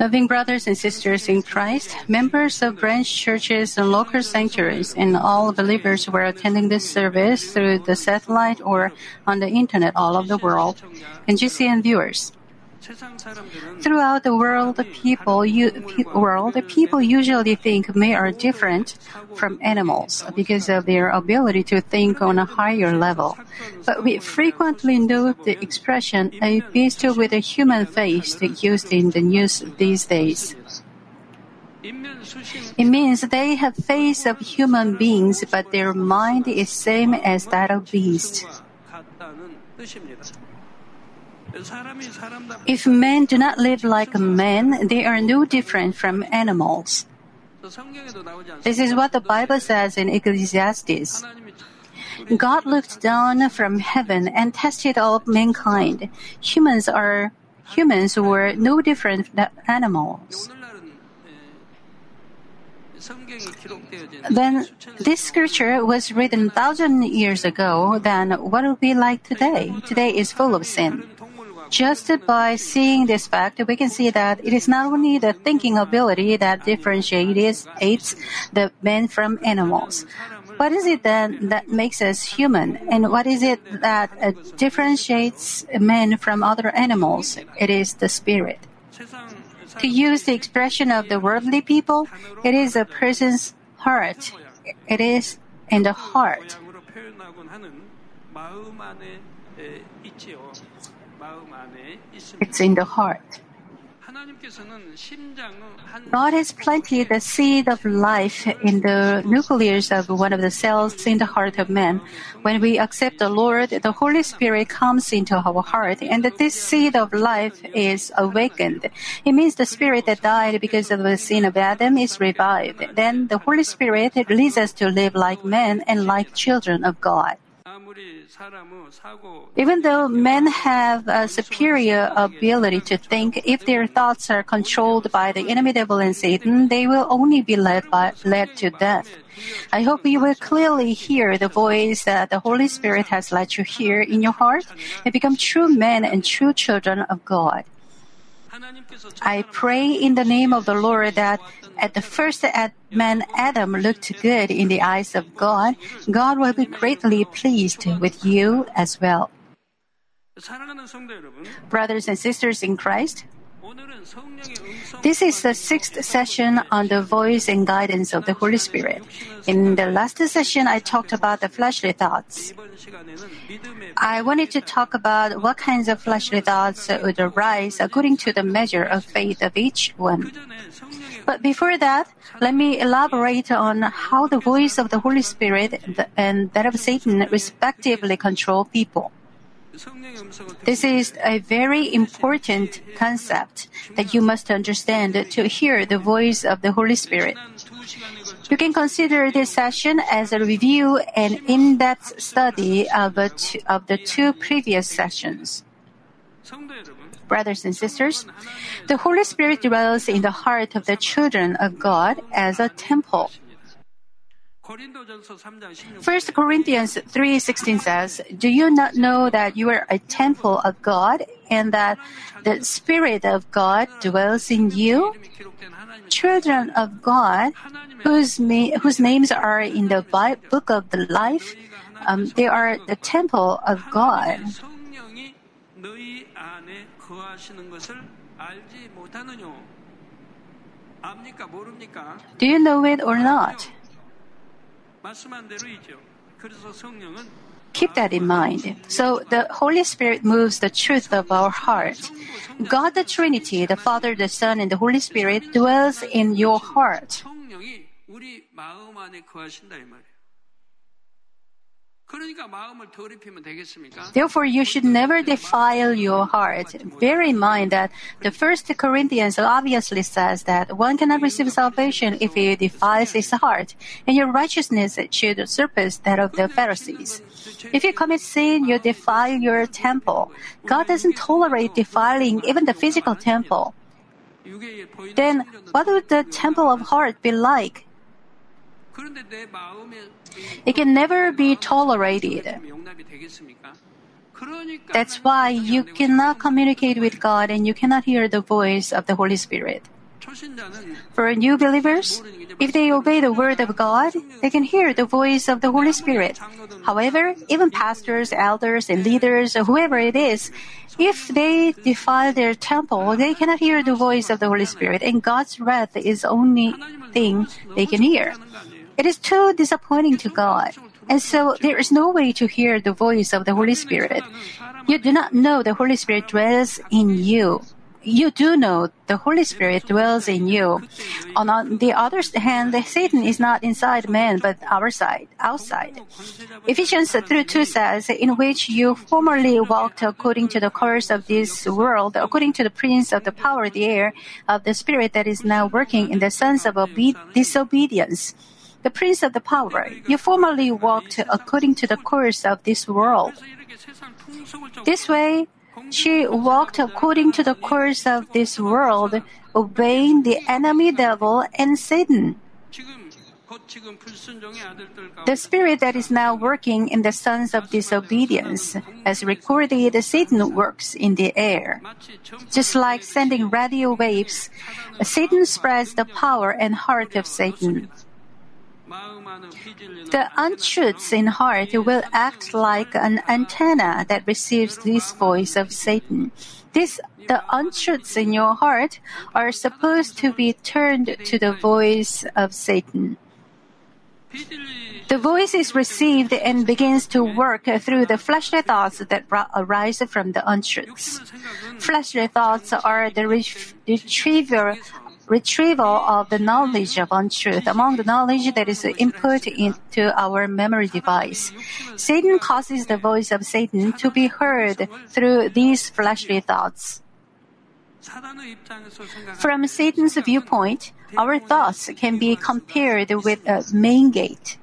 Loving brothers and sisters in Christ, members of branch churches and local sanctuaries, and all believers who are attending this service through the satellite or on the internet all over the world, and GCN viewers. Throughout the world, people you, world people usually think men are different from animals because of their ability to think on a higher level. But we frequently note the expression "a beast with a human face" used in the news these days. It means they have face of human beings, but their mind is same as that of beast. If men do not live like men, they are no different from animals. This is what the Bible says in Ecclesiastes. God looked down from heaven and tested all mankind. Humans are humans were no different than animals. Then this scripture was written thousand years ago. Then what will be like today? Today is full of sin. Just by seeing this fact, we can see that it is not only the thinking ability that differentiates the men from animals. What is it then that makes us human? And what is it that uh, differentiates men from other animals? It is the spirit. To use the expression of the worldly people, it is a person's heart. It is in the heart. It's in the heart. God has planted the seed of life in the nucleus of one of the cells in the heart of man. When we accept the Lord, the Holy Spirit comes into our heart, and this seed of life is awakened. It means the spirit that died because of the sin of Adam is revived. Then the Holy Spirit leads us to live like men and like children of God. Even though men have a superior ability to think, if their thoughts are controlled by the enemy devil and Satan, they will only be led, by, led to death. I hope you will clearly hear the voice that the Holy Spirit has let you hear in your heart and become true men and true children of God. I pray in the name of the Lord that at the first man Adam looked good in the eyes of God, God will be greatly pleased with you as well. Brothers and sisters in Christ, this is the sixth session on the voice and guidance of the Holy Spirit. In the last session, I talked about the fleshly thoughts. I wanted to talk about what kinds of fleshly thoughts would arise according to the measure of faith of each one. But before that, let me elaborate on how the voice of the Holy Spirit and that of Satan respectively control people. This is a very important concept that you must understand to hear the voice of the Holy Spirit. You can consider this session as a review and in-depth study of, uh, of the two previous sessions. Brothers and sisters, the Holy Spirit dwells in the heart of the children of God as a temple. 1 Corinthians 3:16 says, "Do you not know that you are a temple of God and that the spirit of God dwells in you?" Children of God, whose, whose names are in the book of the life, um, they are the temple of God. Do you know it or not? Keep that in mind. So the Holy Spirit moves the truth of our heart. God the Trinity, the Father, the Son, and the Holy Spirit dwells in your heart. Therefore, you should never defile your heart. Bear in mind that the first Corinthians obviously says that one cannot receive salvation if he defiles his heart, and your righteousness should surpass that of the Pharisees. If you commit sin, you defile your temple. God doesn't tolerate defiling even the physical temple. Then, what would the temple of heart be like? It can never be tolerated. That's why you cannot communicate with God and you cannot hear the voice of the Holy Spirit. For new believers, if they obey the word of God, they can hear the voice of the Holy Spirit. However, even pastors, elders, and leaders, or whoever it is, if they defile their temple, they cannot hear the voice of the Holy Spirit, and God's wrath is the only thing they can hear. It is too disappointing to God. And so there is no way to hear the voice of the Holy Spirit. You do not know the Holy Spirit dwells in you you do know the Holy Spirit dwells in you. On the other hand, Satan is not inside man, but our side, outside. Ephesians 3 2 says, In which you formerly walked according to the course of this world, according to the prince of the power of the air, of the spirit that is now working in the sons of obe- disobedience. The prince of the power, you formerly walked according to the course of this world. This way, she walked according to the course of this world, obeying the enemy devil and Satan. The spirit that is now working in the sons of disobedience, as recorded, Satan works in the air. Just like sending radio waves, Satan spreads the power and heart of Satan. The untruths in heart will act like an antenna that receives this voice of Satan. This, the untruths in your heart are supposed to be turned to the voice of Satan. The voice is received and begins to work through the fleshly thoughts that arise from the untruths. Fleshly thoughts are the retriever retrieval of the knowledge of untruth among the knowledge that is input into our memory device. Satan causes the voice of Satan to be heard through these fleshly thoughts. From Satan's viewpoint, our thoughts can be compared with a main gate.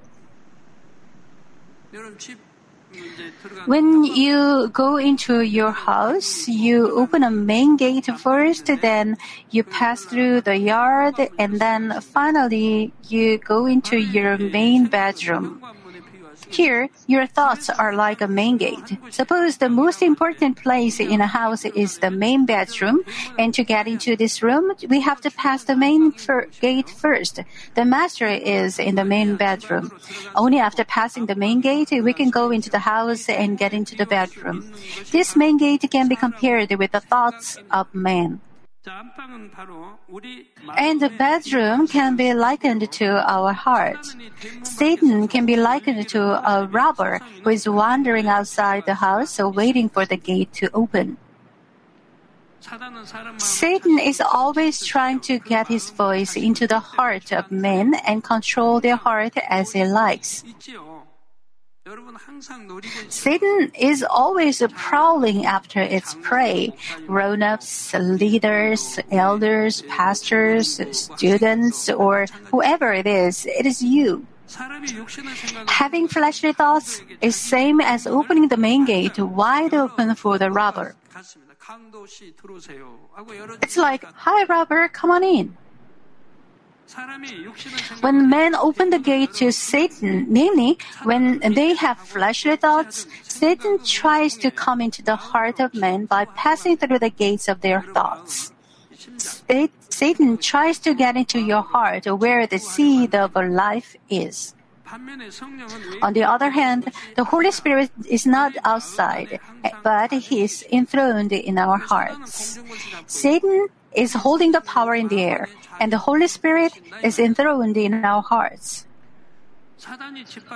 When you go into your house, you open a main gate first, then you pass through the yard, and then finally you go into your main bedroom. Here, your thoughts are like a main gate. Suppose the most important place in a house is the main bedroom, and to get into this room, we have to pass the main fir- gate first. The master is in the main bedroom. Only after passing the main gate, we can go into the house and get into the bedroom. This main gate can be compared with the thoughts of man. And the bedroom can be likened to our heart. Satan can be likened to a robber who is wandering outside the house waiting for the gate to open. Satan is always trying to get his voice into the heart of men and control their heart as he likes. Satan is always prowling after its prey grown ups, leaders, elders, pastors, students, or whoever it is. It is you. Having fleshly thoughts is same as opening the main gate wide open for the robber. It's like, hi robber, come on in. When men open the gate to Satan, namely, when they have fleshly thoughts, Satan tries to come into the heart of men by passing through the gates of their thoughts. Satan tries to get into your heart where the seed of life is. On the other hand, the Holy Spirit is not outside, but He is enthroned in our hearts. Satan is holding the power in the air, and the Holy Spirit is enthroned in our hearts.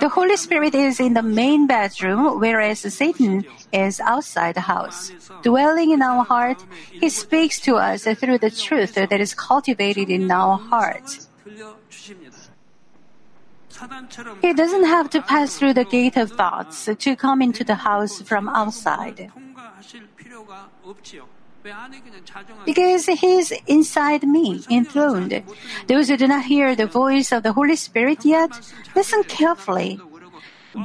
The Holy Spirit is in the main bedroom, whereas Satan is outside the house. Dwelling in our heart, he speaks to us through the truth that is cultivated in our hearts. He doesn't have to pass through the gate of thoughts to come into the house from outside. Because he is inside me, enthroned. Those who do not hear the voice of the Holy Spirit yet, listen carefully.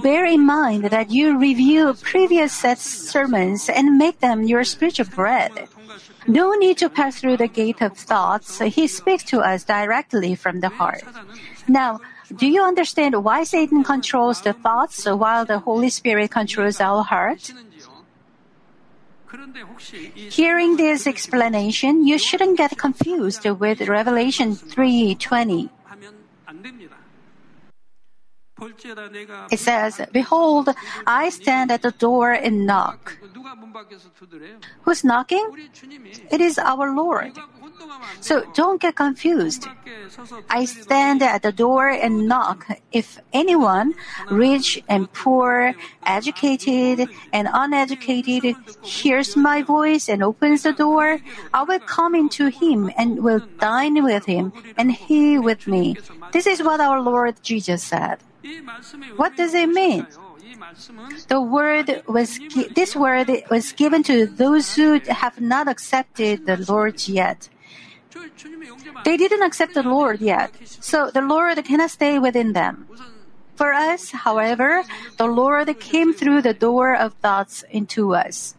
Bear in mind that you review previous set sermons and make them your spiritual bread. No need to pass through the gate of thoughts. He speaks to us directly from the heart. Now, do you understand why Satan controls the thoughts while the Holy Spirit controls our heart? Hearing this explanation, you shouldn't get confused with Revelation 3:20. It says, Behold, I stand at the door and knock. Who's knocking? It is our Lord. So don't get confused. I stand at the door and knock. If anyone, rich and poor, educated and uneducated, hears my voice and opens the door, I will come into him and will dine with him and he with me. This is what our Lord Jesus said. What does it mean? The word was this word was given to those who have not accepted the Lord yet. They didn't accept the Lord yet, so the Lord cannot stay within them. For us, however, the Lord came through the door of thoughts into us.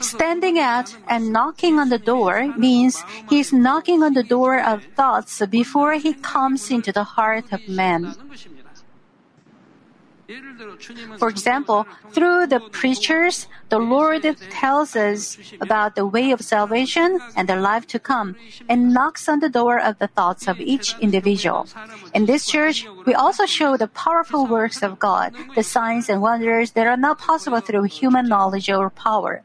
Standing at and knocking on the door means he is knocking on the door of thoughts before he comes into the heart of man. For example, through the preachers, the Lord tells us about the way of salvation and the life to come and knocks on the door of the thoughts of each individual. In this church, we also show the powerful works of God, the signs and wonders that are not possible through human knowledge or power.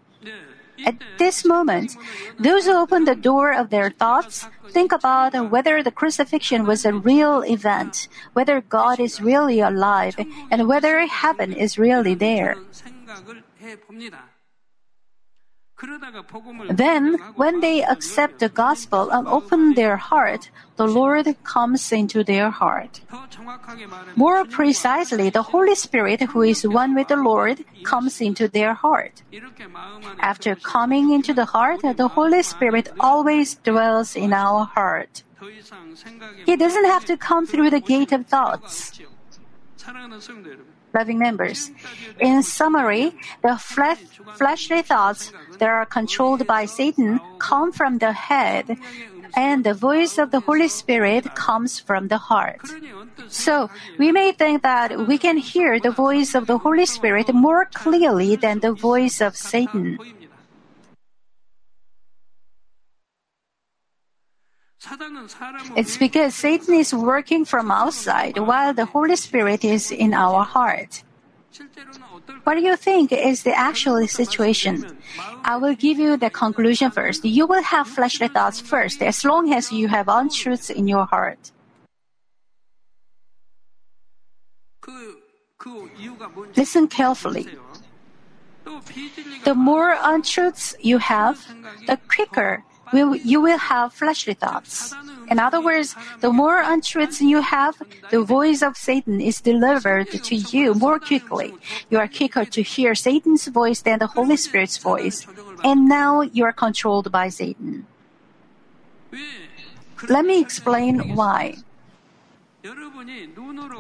At this moment, those who open the door of their thoughts think about whether the crucifixion was a real event, whether God is really alive, and whether heaven is really there. Then, when they accept the gospel and open their heart, the Lord comes into their heart. More precisely, the Holy Spirit, who is one with the Lord, comes into their heart. After coming into the heart, the Holy Spirit always dwells in our heart. He doesn't have to come through the gate of thoughts loving members. In summary, the flesh, fleshly thoughts that are controlled by Satan come from the head, and the voice of the Holy Spirit comes from the heart. So, we may think that we can hear the voice of the Holy Spirit more clearly than the voice of Satan. It's because Satan is working from outside while the Holy Spirit is in our heart. What do you think is the actual situation? I will give you the conclusion first. You will have fleshly thoughts first as long as you have untruths in your heart. Listen carefully. The more untruths you have, the quicker will, you will have fleshly thoughts. In other words, the more untruths you have, the voice of Satan is delivered to you more quickly. You are quicker to hear Satan's voice than the Holy Spirit's voice. And now you are controlled by Satan. Let me explain why.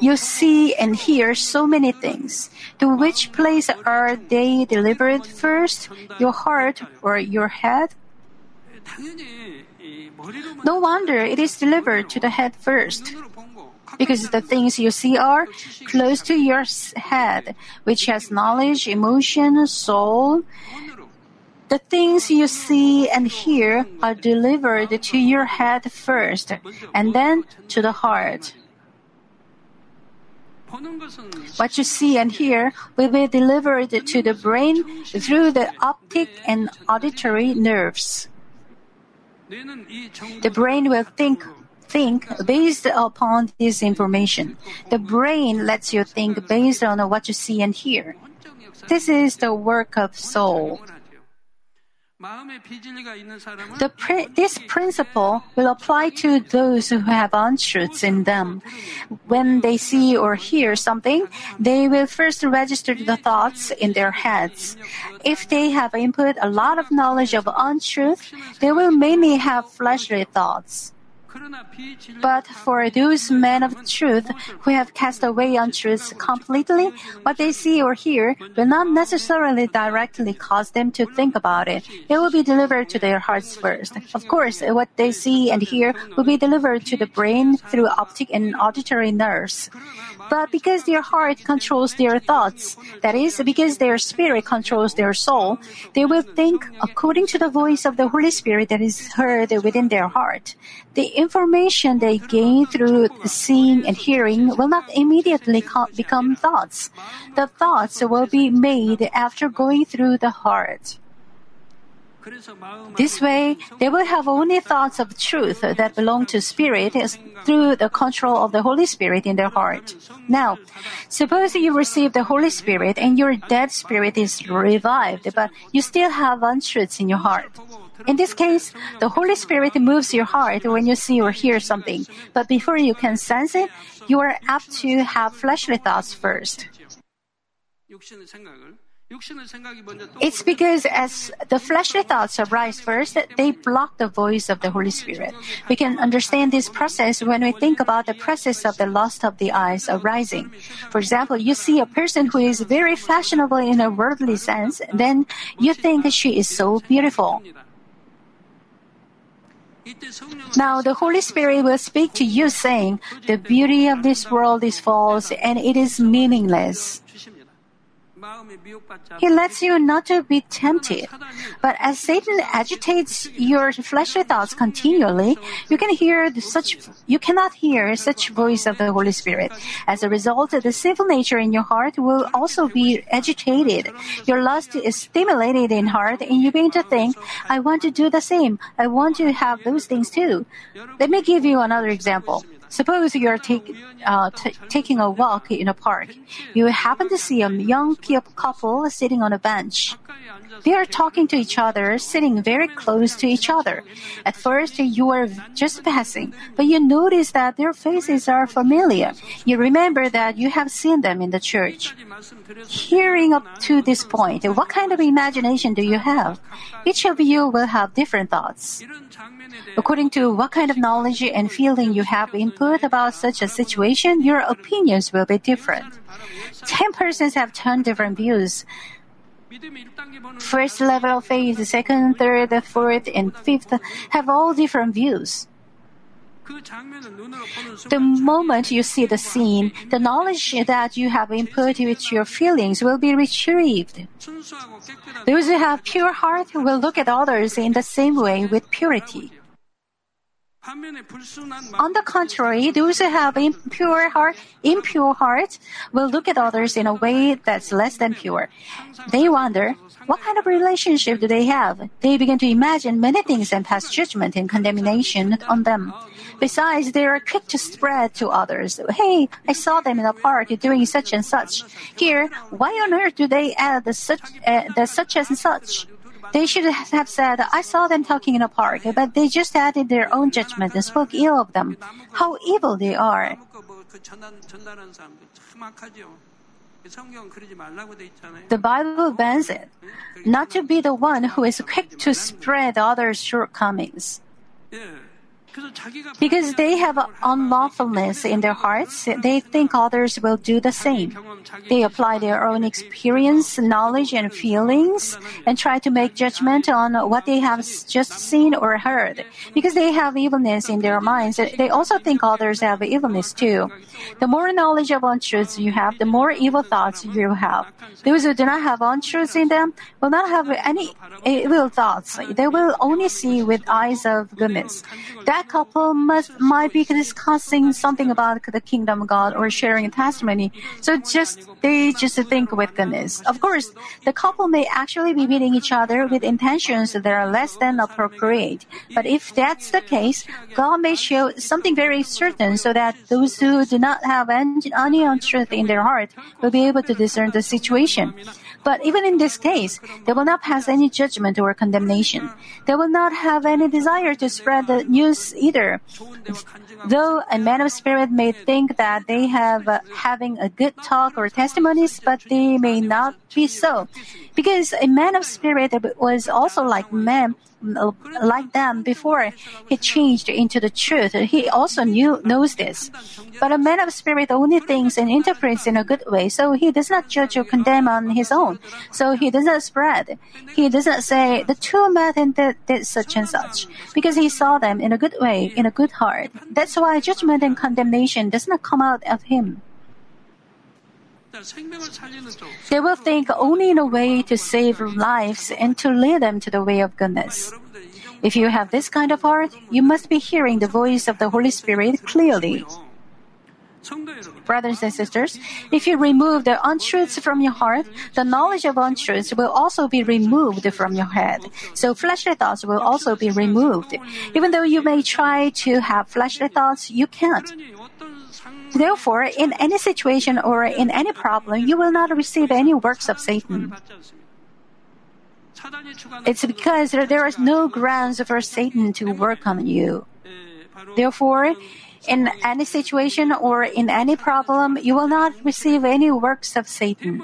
You see and hear so many things. To which place are they delivered first? Your heart or your head? No wonder it is delivered to the head first. Because the things you see are close to your head, which has knowledge, emotion, soul. The things you see and hear are delivered to your head first, and then to the heart. What you see and hear will be delivered to the brain through the optic and auditory nerves. The brain will think think based upon this information. The brain lets you think based on what you see and hear. This is the work of soul. The, this principle will apply to those who have untruths in them. When they see or hear something, they will first register the thoughts in their heads. If they have input a lot of knowledge of untruth, they will mainly have fleshly thoughts. But for those men of truth who have cast away untruths completely, what they see or hear will not necessarily directly cause them to think about it. It will be delivered to their hearts first. Of course, what they see and hear will be delivered to the brain through optic and auditory nerves. But because their heart controls their thoughts, that is, because their spirit controls their soul, they will think according to the voice of the Holy Spirit that is heard within their heart. The information they gain through seeing and hearing will not immediately co- become thoughts. The thoughts will be made after going through the heart. This way, they will have only thoughts of truth that belong to Spirit through the control of the Holy Spirit in their heart. Now, suppose you receive the Holy Spirit and your dead spirit is revived, but you still have untruths in your heart. In this case, the Holy Spirit moves your heart when you see or hear something, but before you can sense it, you are apt to have fleshly thoughts first. It's because as the fleshly thoughts arise first, they block the voice of the Holy Spirit. We can understand this process when we think about the process of the lust of the eyes arising. For example, you see a person who is very fashionable in a worldly sense, then you think she is so beautiful. Now the Holy Spirit will speak to you saying, the beauty of this world is false and it is meaningless. He lets you not to be tempted. But as Satan agitates your fleshly thoughts continually, you can hear such you cannot hear such voice of the Holy Spirit. As a result, the sinful nature in your heart will also be agitated. Your lust is stimulated in heart, and you begin to think, "I want to do the same. I want to have those things too." Let me give you another example. Suppose you are take, uh, t- taking a walk in a park. You happen to see a young couple sitting on a bench. They are talking to each other, sitting very close to each other. At first, you are just passing, but you notice that their faces are familiar. You remember that you have seen them in the church. Hearing up to this point, what kind of imagination do you have? Each of you will have different thoughts. According to what kind of knowledge and feeling you have input about such a situation, your opinions will be different. Ten persons have ten different views. First level of faith, second, third, fourth, and fifth have all different views. The moment you see the scene, the knowledge that you have input with your feelings will be retrieved. Those who have pure heart will look at others in the same way with purity. On the contrary, those who have impure heart, impure heart will look at others in a way that's less than pure. They wonder, what kind of relationship do they have? They begin to imagine many things and pass judgment and condemnation on them. Besides, they are quick to spread to others. Hey, I saw them in the park doing such and such. Here, why on earth do they add the such, uh, the such and such? They should have said, I saw them talking in a park, but they just added their own judgment and spoke ill of them. How evil they are. The Bible bans it, not to be the one who is quick to spread others' shortcomings. Because they have unlawfulness in their hearts, they think others will do the same. They apply their own experience, knowledge, and feelings and try to make judgment on what they have just seen or heard. Because they have evilness in their minds, they also think others have evilness too. The more knowledge of untruths you have, the more evil thoughts you have. Those who do not have untruths in them will not have any evil thoughts. They will only see with eyes of goodness. That that couple must might be discussing something about the kingdom of God or sharing a testimony. So just they just think with goodness. Of course, the couple may actually be meeting each other with intentions that are less than appropriate. But if that's the case, God may show something very certain so that those who do not have any untruth in their heart will be able to discern the situation. But even in this case, they will not pass any judgment or condemnation. They will not have any desire to spread the news either. Though a man of spirit may think that they have uh, having a good talk or testimonies, but they may not be so. Because a man of spirit was also like man like them before he changed into the truth. He also knew knows this. But a man of spirit only thinks and interprets in a good way, so he does not judge or condemn on his own. So he does not spread. He does not say the two men did, did such and such, because he saw them in a good way, in a good heart. That's why judgment and condemnation does not come out of him. They will think only in a way to save lives and to lead them to the way of goodness. If you have this kind of heart, you must be hearing the voice of the Holy Spirit clearly. Brothers and sisters, if you remove the untruths from your heart, the knowledge of untruths will also be removed from your head. So fleshly thoughts will also be removed. Even though you may try to have fleshly thoughts, you can't. Therefore, in any situation or in any problem, you will not receive any works of Satan. It's because there is no grounds for Satan to work on you. Therefore, in any situation or in any problem, you will not receive any works of Satan.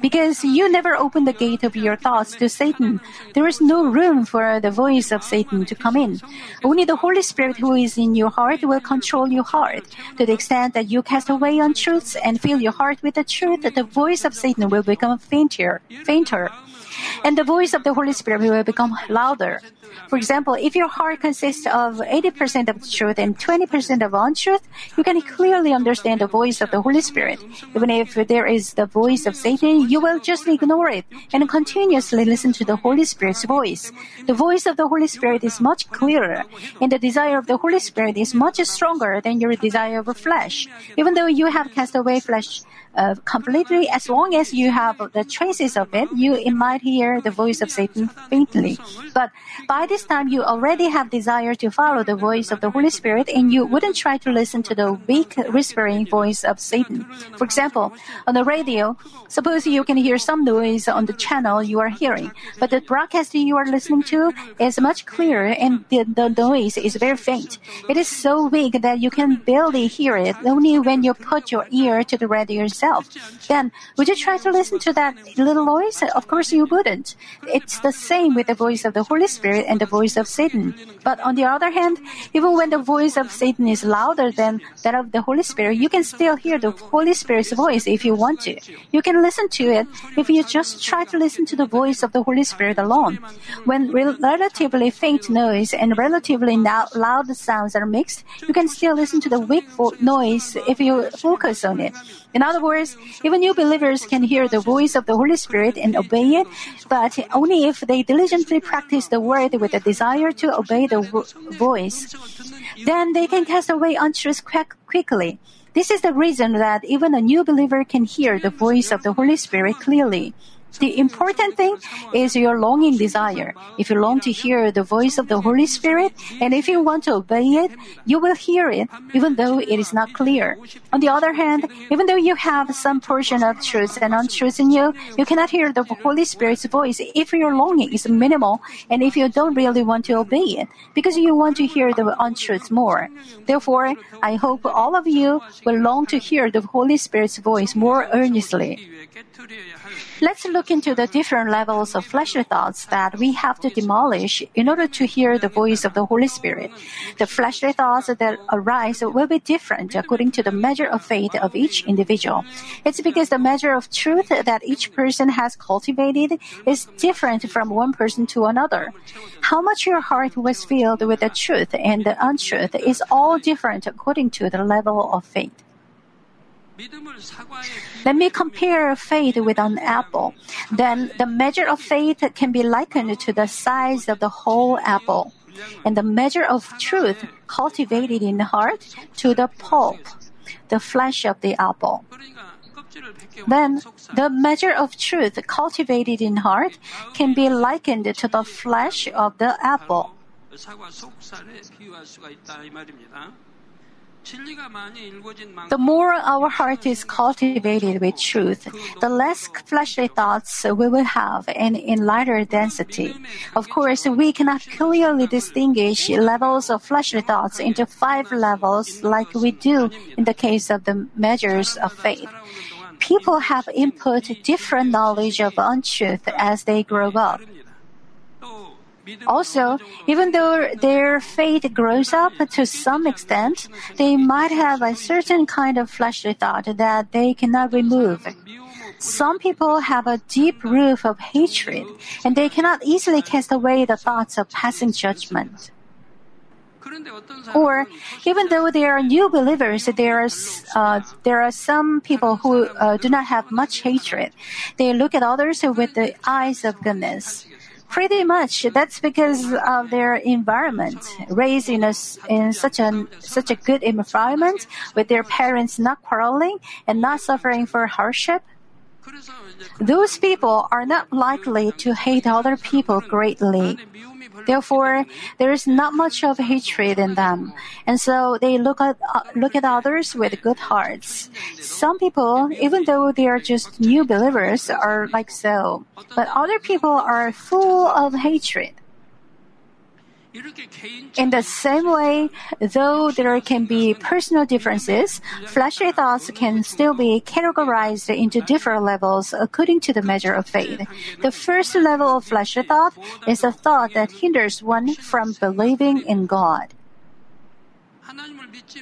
Because you never open the gate of your thoughts to Satan, there is no room for the voice of Satan to come in. Only the Holy Spirit who is in your heart will control your heart. To the extent that you cast away untruths and fill your heart with the truth, the voice of Satan will become fainter, fainter and the voice of the Holy Spirit will become louder. For example, if your heart consists of 80% of truth and 20% of untruth, you can clearly understand the voice of the Holy Spirit. Even if there is the voice of Satan, you will just ignore it and continuously listen to the Holy Spirit's voice. The voice of the Holy Spirit is much clearer, and the desire of the Holy Spirit is much stronger than your desire of flesh. Even though you have cast away flesh, uh, completely, as long as you have the traces of it, you might hear the voice of Satan faintly. But by this time, you already have desire to follow the voice of the Holy Spirit, and you wouldn't try to listen to the weak whispering voice of Satan. For example, on the radio, suppose you can hear some noise on the channel you are hearing, but the broadcast you are listening to is much clearer, and the, the noise is very faint. It is so weak that you can barely hear it only when you put your ear to the radio yourself. Then, would you try to listen to that little voice? Of course you wouldn't. It's the same with the voice of the Holy Spirit and the voice of Satan. But on the other hand, even when the voice of Satan is louder than that of the Holy Spirit, you can still hear the Holy Spirit's voice if you want to. You can listen to it if you just try to listen to the voice of the Holy Spirit alone. When relatively faint noise and relatively loud sounds are mixed, you can still listen to the weak noise if you focus on it. In other words, even new believers can hear the voice of the Holy Spirit and obey it, but only if they diligently practice the word with a desire to obey the voice. Then they can cast away untruth quickly. This is the reason that even a new believer can hear the voice of the Holy Spirit clearly. The important thing is your longing desire. If you long to hear the voice of the Holy Spirit, and if you want to obey it, you will hear it, even though it is not clear. On the other hand, even though you have some portion of truth and untruth in you, you cannot hear the Holy Spirit's voice if your longing is minimal and if you don't really want to obey it, because you want to hear the untruth more. Therefore, I hope all of you will long to hear the Holy Spirit's voice more earnestly. Let's look into the different levels of fleshly thoughts that we have to demolish in order to hear the voice of the Holy Spirit. The fleshly thoughts that arise will be different according to the measure of faith of each individual. It's because the measure of truth that each person has cultivated is different from one person to another. How much your heart was filled with the truth and the untruth is all different according to the level of faith. Let me compare faith with an apple. Then the measure of faith can be likened to the size of the whole apple, and the measure of truth cultivated in the heart to the pulp, the flesh of the apple. Then the measure of truth cultivated in heart can be likened to the flesh of the apple. The more our heart is cultivated with truth, the less fleshly thoughts we will have and in lighter density. Of course, we cannot clearly distinguish levels of fleshly thoughts into five levels like we do in the case of the measures of faith. People have input different knowledge of untruth as they grow up. Also, even though their faith grows up to some extent, they might have a certain kind of fleshly thought that they cannot remove. Some people have a deep root of hatred, and they cannot easily cast away the thoughts of passing judgment. Or even though they are new believers, there are uh, there are some people who uh, do not have much hatred. They look at others with the eyes of goodness. Pretty much, that's because of their environment, raised in a, in such such a good environment, with their parents not quarreling and not suffering for hardship. Those people are not likely to hate other people greatly. Therefore, there is not much of hatred in them, and so they look at uh, look at others with good hearts. Some people, even though they are just new believers, are like so, but other people are full of hatred. In the same way, though there can be personal differences, fleshly thoughts can still be categorized into different levels according to the measure of faith. The first level of fleshly thought is a thought that hinders one from believing in God.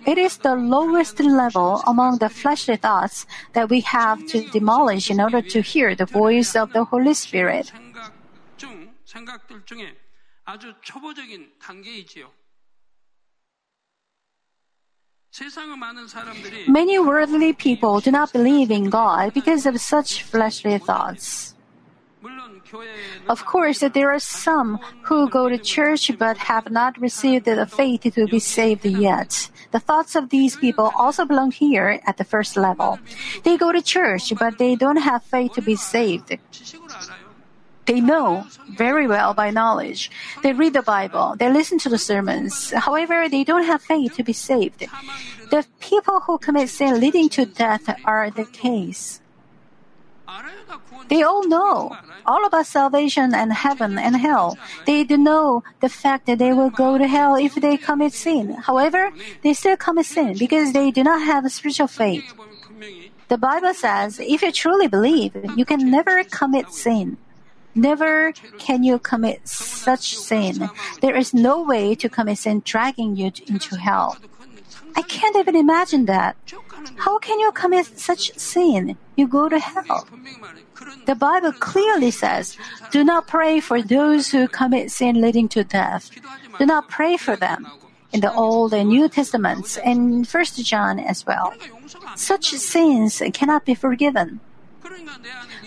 It is the lowest level among the fleshly thoughts that we have to demolish in order to hear the voice of the Holy Spirit. 아주 초보적인 단계이지요. Many worldly people do not believe in God because of such fleshly thoughts. Of course, there are some who go to church but have not received the faith to be saved yet. The thoughts of these people also belong here at the first level. They go to church but they don't have faith to be saved. They know very well by knowledge. They read the Bible. They listen to the sermons. However, they don't have faith to be saved. The people who commit sin leading to death are the case. They all know all about salvation and heaven and hell. They do know the fact that they will go to hell if they commit sin. However, they still commit sin because they do not have a spiritual faith. The Bible says if you truly believe, you can never commit sin. Never can you commit such sin. There is no way to commit sin dragging you into hell. I can't even imagine that. How can you commit such sin? You go to hell. The Bible clearly says, do not pray for those who commit sin leading to death. Do not pray for them. In the Old and New Testaments and 1 John as well. Such sins cannot be forgiven.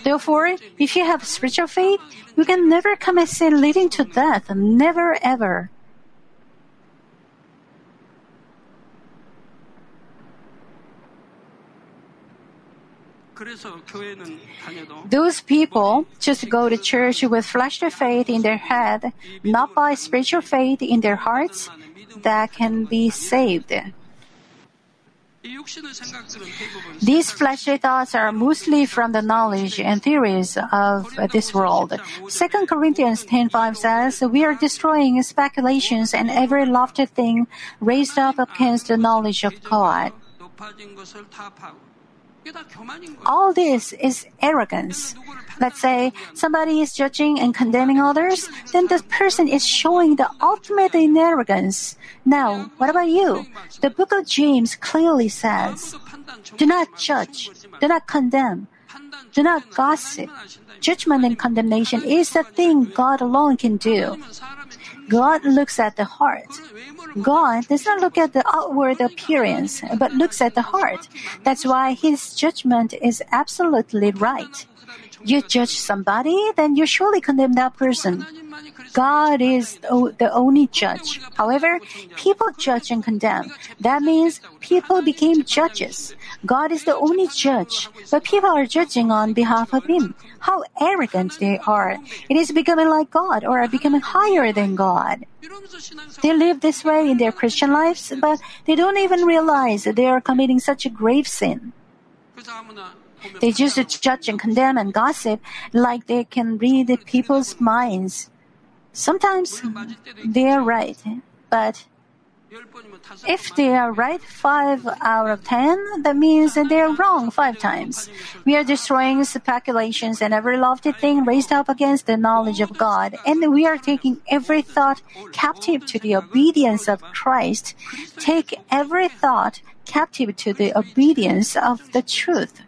Therefore, if you have spiritual faith, you can never commit sin leading to death. Never ever. Those people just go to church with fleshly faith in their head, not by spiritual faith in their hearts, that can be saved. These fleshly thoughts are mostly from the knowledge and theories of this world. 2 Corinthians 10:5 says, "We are destroying speculations and every lofty thing raised up against the knowledge of God." All this is arrogance. Let's say somebody is judging and condemning others, then the person is showing the ultimate in arrogance. Now, what about you? The book of James clearly says, do not judge, do not condemn, do not gossip. Judgment and condemnation is the thing God alone can do. God looks at the heart. God does not look at the outward appearance, but looks at the heart. That's why his judgment is absolutely right. You judge somebody, then you surely condemn that person. God is the only judge. However, people judge and condemn. That means people became judges. God is the only judge, but people are judging on behalf of Him. How arrogant they are. It is becoming like God or are becoming higher than God. They live this way in their Christian lives, but they don't even realize that they are committing such a grave sin. They just judge and condemn and gossip like they can read people's minds. Sometimes they are right, but if they are right five out of ten, that means that they are wrong five times. We are destroying speculations and every lofty thing raised up against the knowledge of God, and we are taking every thought captive to the obedience of Christ. Take every thought captive to the obedience of the truth.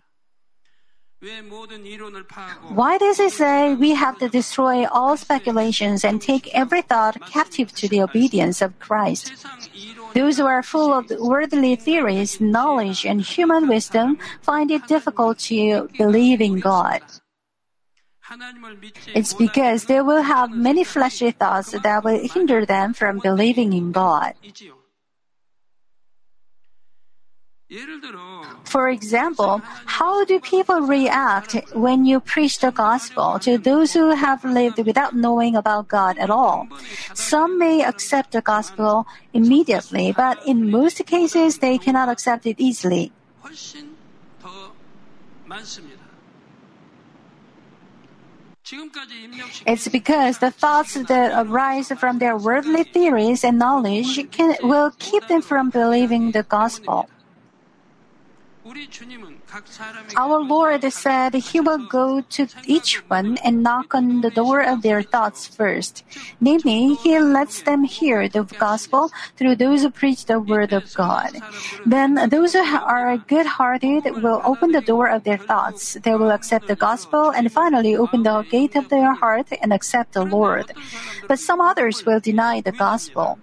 Why does it say we have to destroy all speculations and take every thought captive to the obedience of Christ? Those who are full of worldly theories, knowledge, and human wisdom find it difficult to believe in God. It's because they will have many fleshly thoughts that will hinder them from believing in God. For example, how do people react when you preach the gospel to those who have lived without knowing about God at all? Some may accept the gospel immediately, but in most cases they cannot accept it easily. It's because the thoughts that arise from their worldly theories and knowledge can, will keep them from believing the gospel. Our Lord said He will go to each one and knock on the door of their thoughts first. Namely, He lets them hear the gospel through those who preach the word of God. Then those who are good hearted will open the door of their thoughts. They will accept the gospel and finally open the gate of their heart and accept the Lord. But some others will deny the gospel.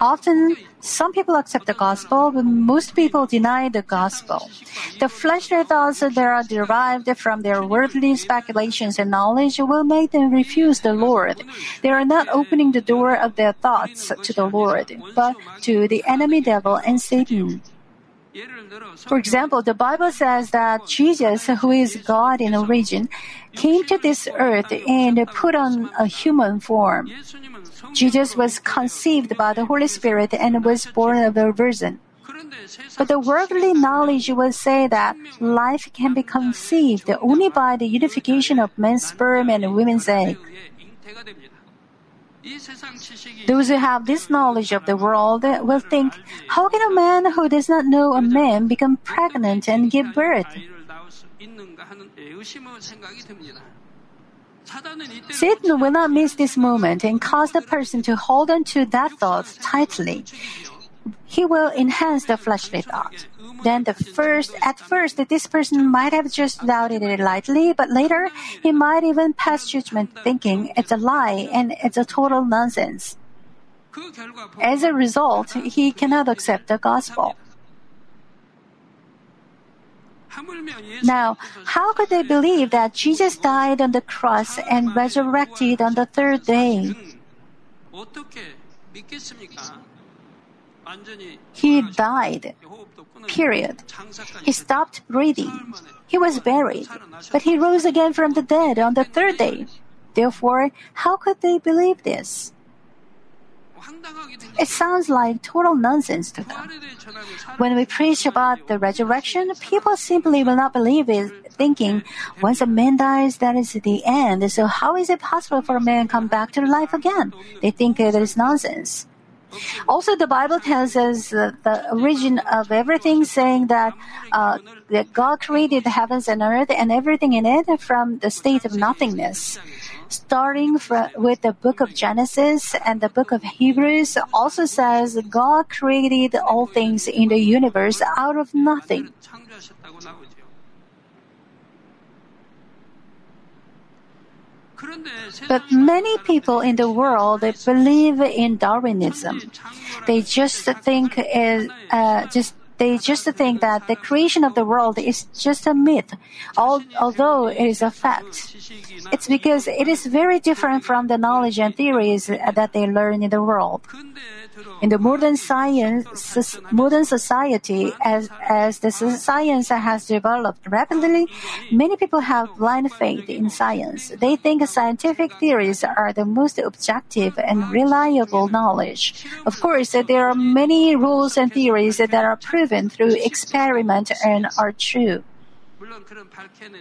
Often, some people accept the gospel, but most people deny the gospel. The fleshly thoughts that are derived from their worldly speculations and knowledge will make them refuse the Lord. They are not opening the door of their thoughts to the Lord, but to the enemy devil and Satan. For example, the Bible says that Jesus, who is God in origin, came to this earth and put on a human form. Jesus was conceived by the Holy Spirit and was born of a virgin. But the worldly knowledge will say that life can be conceived only by the unification of man's sperm and woman's egg. Those who have this knowledge of the world will think, how can a man who does not know a man become pregnant and give birth? Satan will not miss this moment and cause the person to hold on to that thought tightly. He will enhance the fleshly thought. Then the first, at first, this person might have just doubted it lightly, but later he might even pass judgment thinking it's a lie and it's a total nonsense. As a result, he cannot accept the gospel. Now, how could they believe that Jesus died on the cross and resurrected on the third day? He died. Period. He stopped breathing. He was buried, but he rose again from the dead on the third day. Therefore, how could they believe this? It sounds like total nonsense to them. When we preach about the resurrection, people simply will not believe it, thinking, once a man dies, that is the end. So how is it possible for a man to come back to life again? They think it is nonsense. Also, the Bible tells us the origin of everything, saying that, uh, that God created the heavens and earth and everything in it from the state of nothingness starting from, with the book of Genesis and the book of Hebrews also says God created all things in the universe out of nothing. But many people in the world believe in Darwinism. They just think is uh, just They just think that the creation of the world is just a myth, although it is a fact. It's because it is very different from the knowledge and theories that they learn in the world. In the modern science, modern society, as, as the science has developed rapidly, many people have blind faith in science. They think scientific theories are the most objective and reliable knowledge. Of course, there are many rules and theories that are proven through experiment and are true.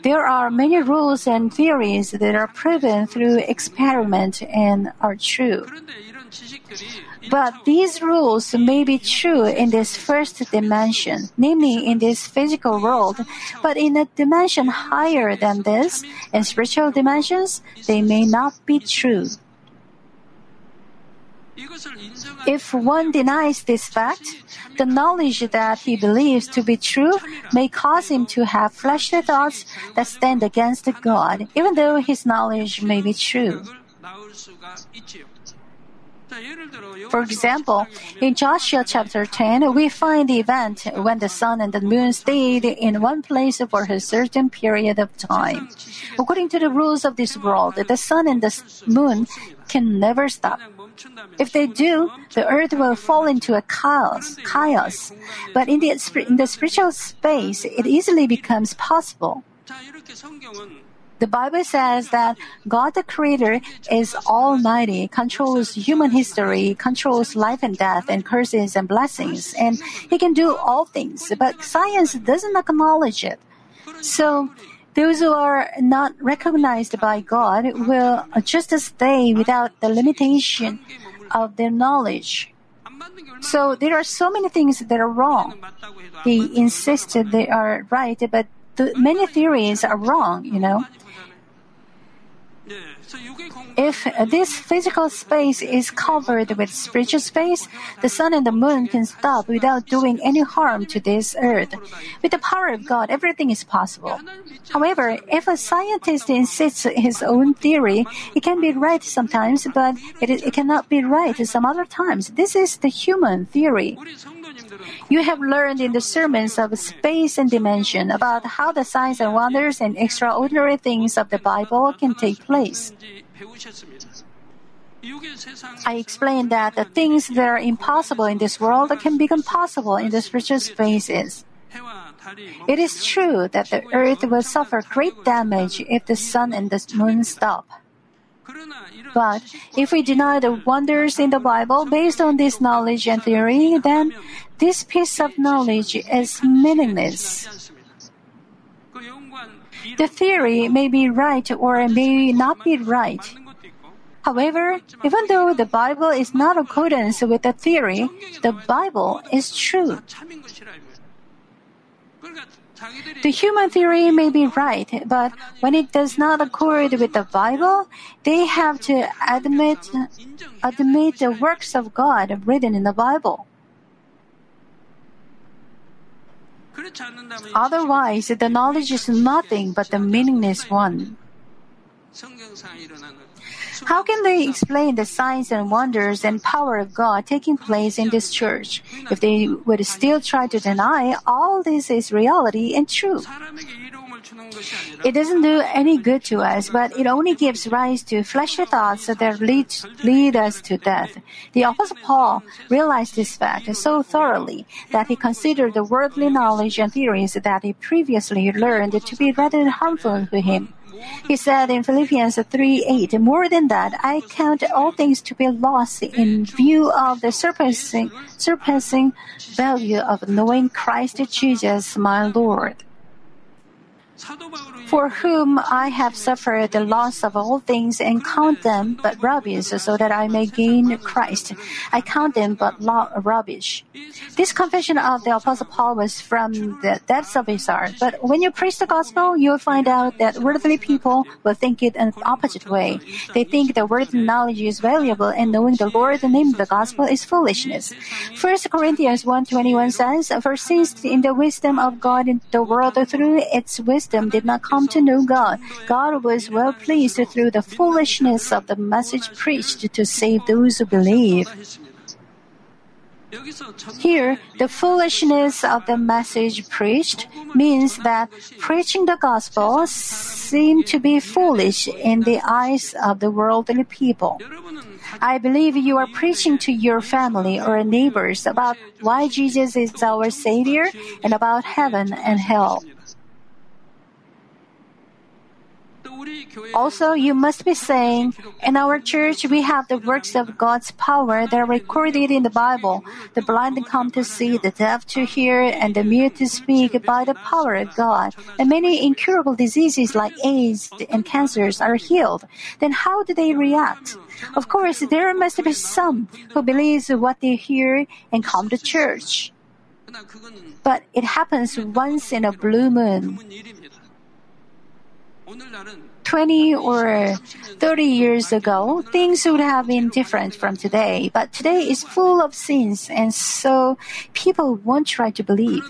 There are many rules and theories that are proven through experiment and are true. But these rules may be true in this first dimension, namely in this physical world, but in a dimension higher than this, in spiritual dimensions, they may not be true. If one denies this fact, the knowledge that he believes to be true may cause him to have fleshly thoughts that stand against God, even though his knowledge may be true. For example, in Joshua chapter 10, we find the event when the sun and the moon stayed in one place for a certain period of time. According to the rules of this world, the sun and the moon can never stop. If they do, the earth will fall into a chaos. chaos. But in the, in the spiritual space, it easily becomes possible. The Bible says that God the Creator is almighty, controls human history, controls life and death, and curses and blessings, and He can do all things, but science doesn't acknowledge it. So, those who are not recognized by God will just stay without the limitation of their knowledge. So there are so many things that are wrong. They insist they are right, but the, many theories are wrong, you know. If this physical space is covered with spiritual space, the sun and the moon can stop without doing any harm to this earth. With the power of God, everything is possible. However, if a scientist insists his own theory, it can be right sometimes, but it, it cannot be right some other times. This is the human theory. You have learned in the sermons of space and dimension about how the signs and wonders and extraordinary things of the Bible can take place. I explained that the things that are impossible in this world can become possible in the spiritual spaces. It is true that the earth will suffer great damage if the sun and the moon stop. But if we deny the wonders in the Bible based on this knowledge and theory, then this piece of knowledge is meaningless. The theory may be right or may not be right. However, even though the Bible is not in accordance with the theory, the Bible is true. The human theory may be right, but when it does not accord with the Bible, they have to admit, admit the works of God written in the Bible. Otherwise, the knowledge is nothing but the meaningless one. How can they explain the signs and wonders and power of God taking place in this church if they would still try to deny all this is reality and true? It doesn't do any good to us, but it only gives rise to fleshly thoughts that lead, lead us to death. The Apostle Paul realized this fact so thoroughly that he considered the worldly knowledge and theories that he previously learned to be rather harmful to him. He said in Philippians 3 8, More than that, I count all things to be lost in view of the surpassing, surpassing value of knowing Christ Jesus my Lord for whom I have suffered the loss of all things and count them but rubbish so that I may gain Christ. I count them but rubbish. This confession of the Apostle Paul was from the depths of his heart. But when you preach the gospel, you'll find out that worldly people will think it an opposite way. They think the word knowledge is valuable and knowing the Lord the name of the gospel is foolishness. 1 Corinthians 1.21 says, For since in the wisdom of God the world through its wisdom did not come to know God, God was well pleased through the foolishness of the message preached to save those who believe. Here, the foolishness of the message preached means that preaching the gospel seemed to be foolish in the eyes of the worldly people. I believe you are preaching to your family or neighbors about why Jesus is our Savior and about heaven and hell. Also, you must be saying, in our church we have the works of God's power that are recorded in the Bible. The blind come to see, the deaf to hear, and the mute to speak by the power of God. And many incurable diseases like AIDS and cancers are healed. Then how do they react? Of course, there must be some who believes what they hear and come to church. But it happens once in a blue moon. 20 or 30 years ago, things would have been different from today, but today is full of sins, and so people won't try to believe.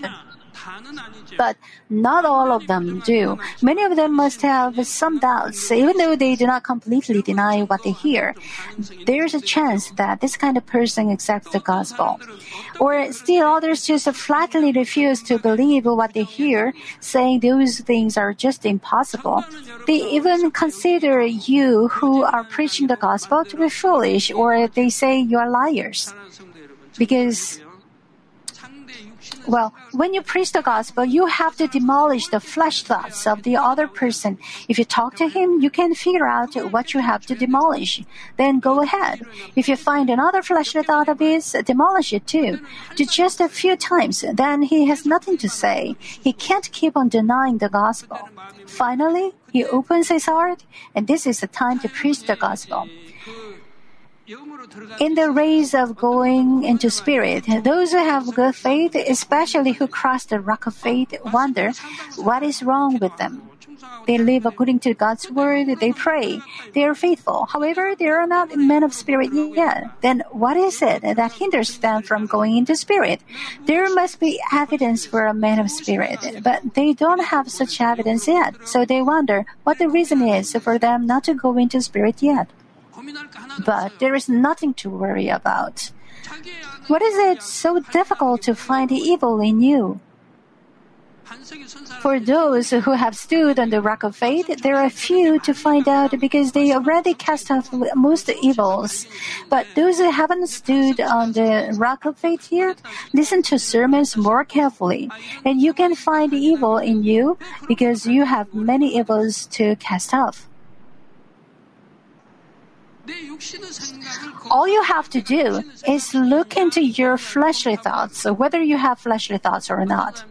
But not all of them do. Many of them must have some doubts, even though they do not completely deny what they hear. There's a chance that this kind of person accepts the gospel. Or still others just flatly refuse to believe what they hear, saying those things are just impossible. They even consider you who are preaching the gospel to be foolish, or they say you are liars. Because well, when you preach the gospel, you have to demolish the flesh thoughts of the other person. If you talk to him, you can figure out what you have to demolish. Then go ahead. If you find another fleshly thought of his, demolish it too. Do just a few times, then he has nothing to say. He can't keep on denying the gospel. Finally, he opens his heart, and this is the time to preach the gospel. In the race of going into spirit, those who have good faith, especially who cross the rock of faith, wonder what is wrong with them. They live according to God's word, they pray, they are faithful. However, they are not men of spirit yet. Then what is it that hinders them from going into spirit? There must be evidence for a man of spirit, but they don't have such evidence yet. So they wonder what the reason is for them not to go into spirit yet. But there is nothing to worry about. What is it so difficult to find evil in you? For those who have stood on the rock of faith, there are few to find out because they already cast off most evils. But those who haven't stood on the rock of faith yet, listen to sermons more carefully, and you can find evil in you because you have many evils to cast off. All you have to do is look into your fleshly thoughts, whether you have fleshly thoughts or not.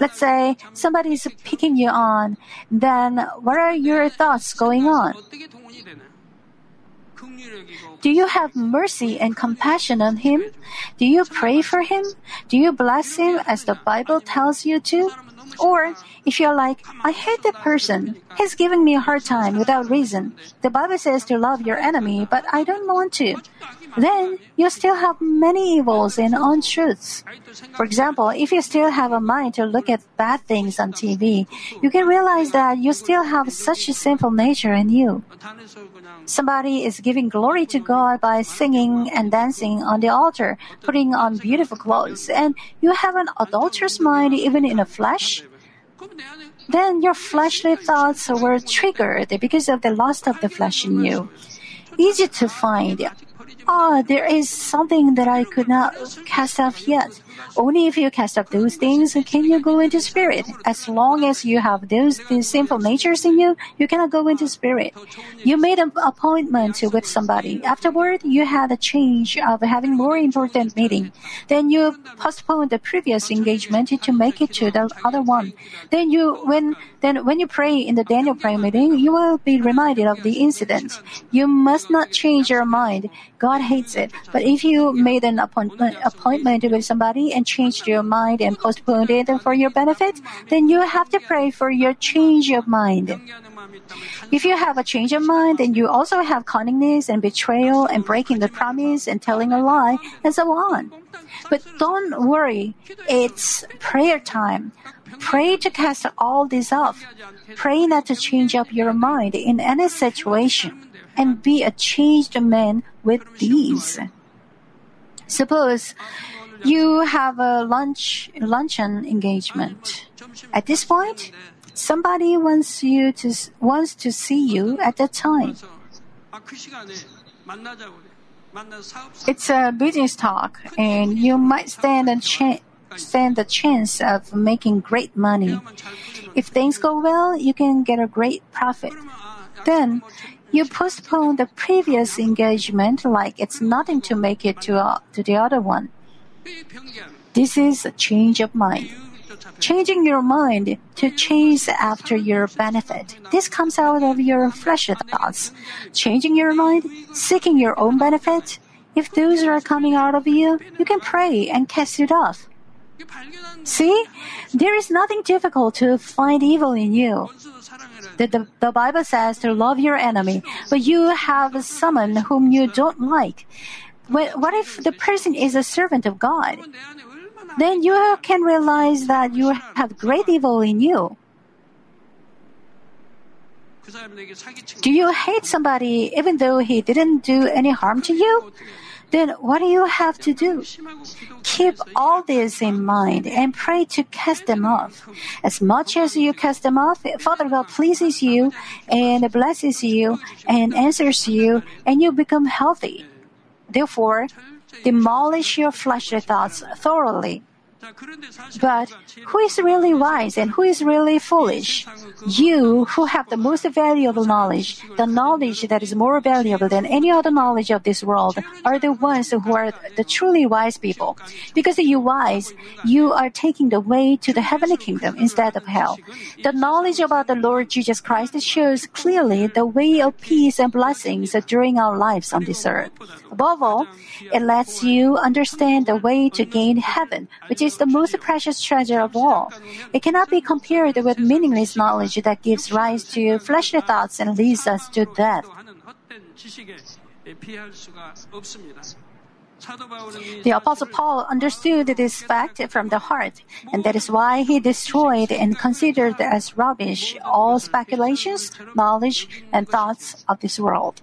Let's say somebody is picking you on, then what are your thoughts going on? Do you have mercy and compassion on him? Do you pray for him? Do you bless him as the Bible tells you to? Or if you're like, I hate that person, he's giving me a hard time without reason. The Bible says to love your enemy, but I don't want to. Then you still have many evils and untruths. For example, if you still have a mind to look at bad things on TV, you can realize that you still have such a sinful nature in you. Somebody is giving glory to God by singing and dancing on the altar, putting on beautiful clothes, and you have an adulterous mind even in the flesh? Then your fleshly thoughts were triggered because of the lust of the flesh in you. Easy to find Ah, there is something that I could not cast off yet. Only if you cast off those things can you go into spirit. As long as you have those, these sinful natures in you, you cannot go into spirit. You made an appointment with somebody. Afterward, you had a change of having more important meeting. Then you postponed the previous engagement to make it to the other one. Then you, when, then when you pray in the Daniel prayer meeting, you will be reminded of the incident. You must not change your mind. God hates it. But if you made an appointment, appointment with somebody and changed your mind and postponed it for your benefit, then you have to pray for your change of mind. If you have a change of mind, then you also have cunningness and betrayal and breaking the promise and telling a lie and so on. But don't worry, it's prayer time. Pray to cast all this off. Pray not to change up your mind in any situation and be a changed man with these. Suppose You have a lunch luncheon engagement. At this point, somebody wants you to wants to see you at that time. It's a business talk, and you might stand a chance stand the chance of making great money. If things go well, you can get a great profit. Then you postpone the previous engagement like it's nothing to make it to, uh, to the other one. This is a change of mind. Changing your mind to chase after your benefit. This comes out of your fleshly thoughts. Changing your mind, seeking your own benefit. If those are coming out of you, you can pray and cast it off. See, there is nothing difficult to find evil in you. The, the, the, Bible says to love your enemy, but you have someone whom you don't like. What, if the person is a servant of God? Then you can realize that you have great evil in you. Do you hate somebody even though he didn't do any harm to you? Then what do you have to do? Keep all this in mind and pray to cast them off. As much as you cast them off, Father God pleases you and blesses you and answers you and you become healthy. Therefore, demolish your fleshly thoughts thoroughly but who is really wise and who is really foolish? You who have the most valuable knowledge, the knowledge that is more valuable than any other knowledge of this world, are the ones who are the truly wise people. Because you wise, you are taking the way to the heavenly kingdom instead of hell. The knowledge about the Lord Jesus Christ shows clearly the way of peace and blessings during our lives on this earth. Above all, it lets you understand the way to gain heaven, which is the most precious treasure of all. It cannot be compared with meaningless knowledge that gives rise to fleshly thoughts and leads us to death. The Apostle Paul understood this fact from the heart, and that is why he destroyed and considered as rubbish all speculations, knowledge, and thoughts of this world.